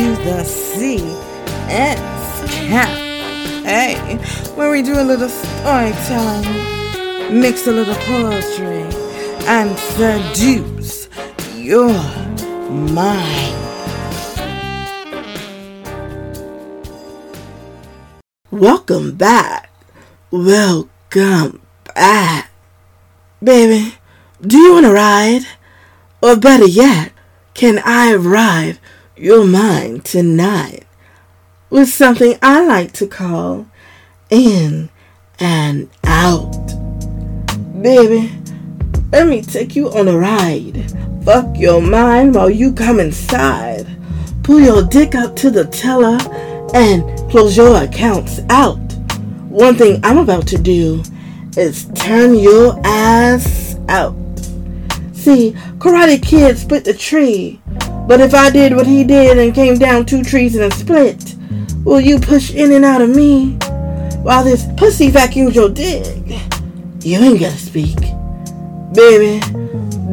to the CS Cafe, where we do a little storytelling, mix a little poetry, and seduce your mind. Welcome back. Welcome back. Baby, do you want to ride? Or better yet, can I ride your mind tonight with something I like to call in and out? Baby, let me take you on a ride. Fuck your mind while you come inside. Pull your dick up to the teller and close your accounts out. One thing I'm about to do is turn your ass out. See, Karate Kid split the tree. But if I did what he did and came down two trees and a split, will you push in and out of me while this pussy vacuums your dick? You ain't gotta speak. Baby,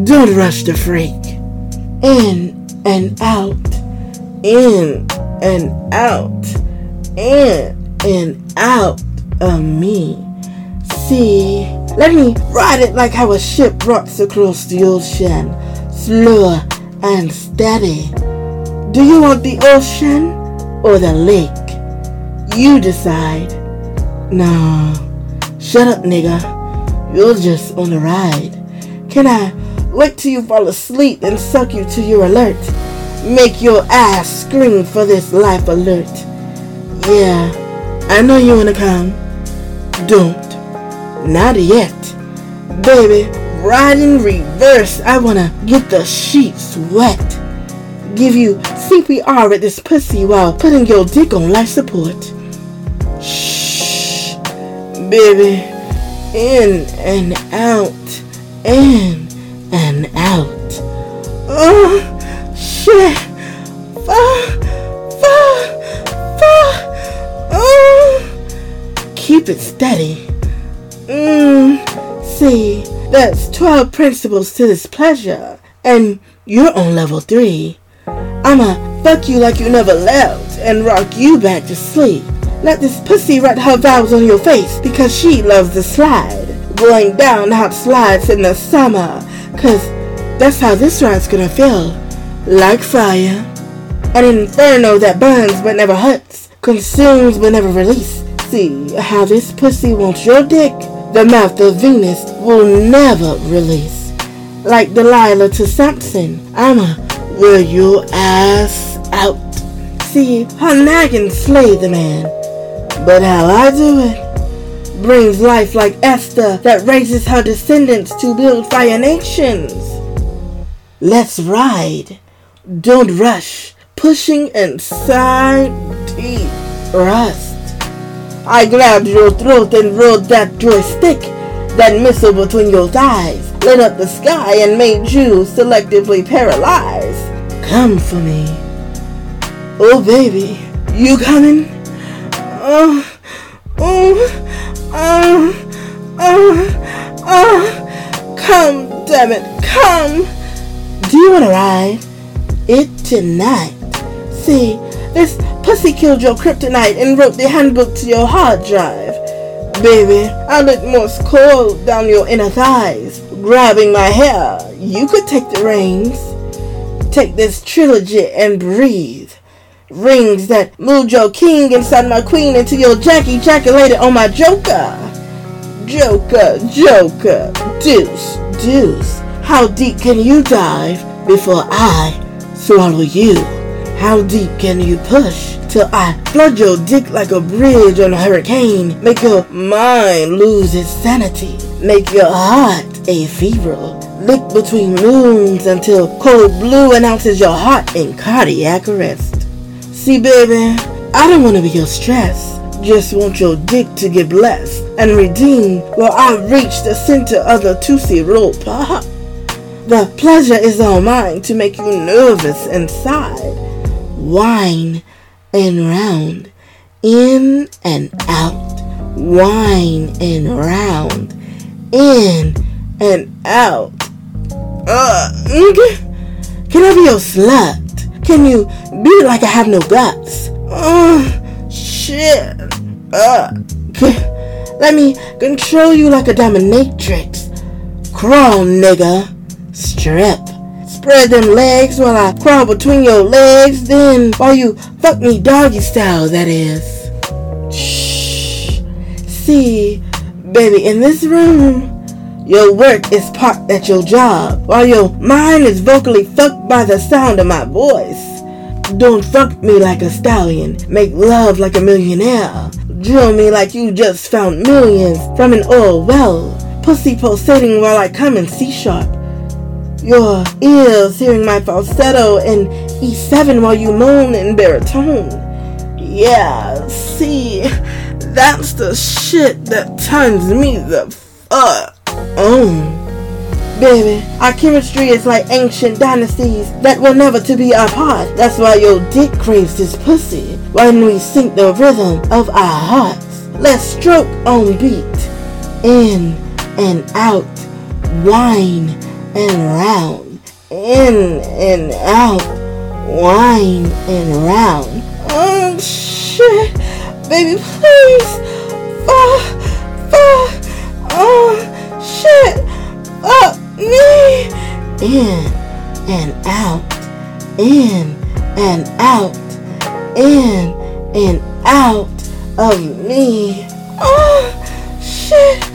don't rush the freak. In and out. In and out. In and out of me. See, let me ride it like how a ship rocks across the ocean, slow and steady. Do you want the ocean or the lake? You decide. No, shut up, nigga. You're just on a ride. Can I wait till you fall asleep and suck you till you're alert? Make your ass scream for this life alert. Yeah, I know you wanna come. Don't. Not yet. Baby, ride in reverse. I wanna get the sheets wet. Give you CPR at this pussy while putting your dick on life support. Shh. Baby. In and out. In and out. Oh, shit. Fuck. Fuck. Fuck. Oh. Keep it steady. Mmm, see, that's 12 principles to this pleasure, and you're on level 3. I'ma fuck you like you never left and rock you back to sleep. Let this pussy write her vows on your face because she loves the slide. Going down hot slides in the summer, cause that's how this ride's gonna feel. Like fire. An inferno that burns but never hurts, consumes but never releases. See how this pussy wants your dick the mouth of Venus will never release. Like Delilah to Samson, I'ma wear your ass out. See, her nagging slay the man, but how I do it brings life like Esther that raises her descendants to build fire nations. Let's ride. Don't rush, pushing inside deep rust. I grabbed your throat and rolled that joystick, that missile between your thighs, lit up the sky and made you selectively paralyzed. Come for me. Oh, baby, you coming? Oh, oh, oh, oh, oh, come, damn it, come. Do you want to ride? It tonight. See, this pussy killed your kryptonite and wrote the handbook to your hard drive. Baby, I lit Morse code down your inner thighs, grabbing my hair. You could take the reins. Take this trilogy and breathe. Rings that moved your king inside my queen until your Jackie ejaculated on my joker. Joker, joker, deuce, deuce. How deep can you dive before I swallow you? How deep can you push till I flood your dick like a bridge on a hurricane? Make your mind lose its sanity. Make your heart a fever. Lick between moons until cold blue announces your heart in cardiac arrest. See, baby, I don't want to be your stress. Just want your dick to get blessed and redeemed while I reach the center of the Tootsie Roll Pop. Uh-huh. The pleasure is all mine to make you nervous inside wine and round, in and out, wine and round, in and out. Uh, can I be your slut? can you be like I have no guts? Oh, shit. Uh, let me control you like a dominatrix. Crawl, nigga. Strip. Spread them legs while I crawl between your legs. Then, while you fuck me doggy style, that is. Shh. See, baby, in this room, your work is parked at your job, while your mind is vocally fucked by the sound of my voice. Don't fuck me like a stallion, make love like a millionaire. Drill me like you just found millions from an oil well. Pussy pulsating while I come in C sharp. Your ears hearing my falsetto in E7 while you moan in baritone. Yeah, see, that's the shit that turns me the fuck on. Baby, our chemistry is like ancient dynasties that were never to be apart. That's why your dick craves this pussy when we sync the rhythm of our hearts. Let's stroke on beat. In and out, wine and round. In and out, wine and round. Oh shit, baby, please. Oh, oh, oh shit. Oh me. In and out, in and out, in and out of me. Oh shit.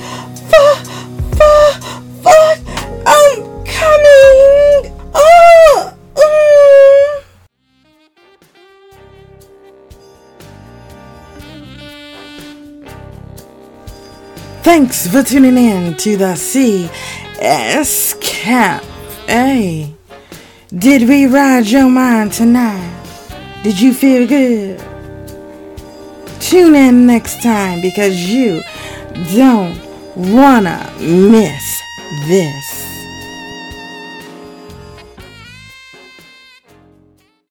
Thanks for tuning in to the CS Cafe. Did we ride your mind tonight? Did you feel good? Tune in next time because you don't wanna miss this.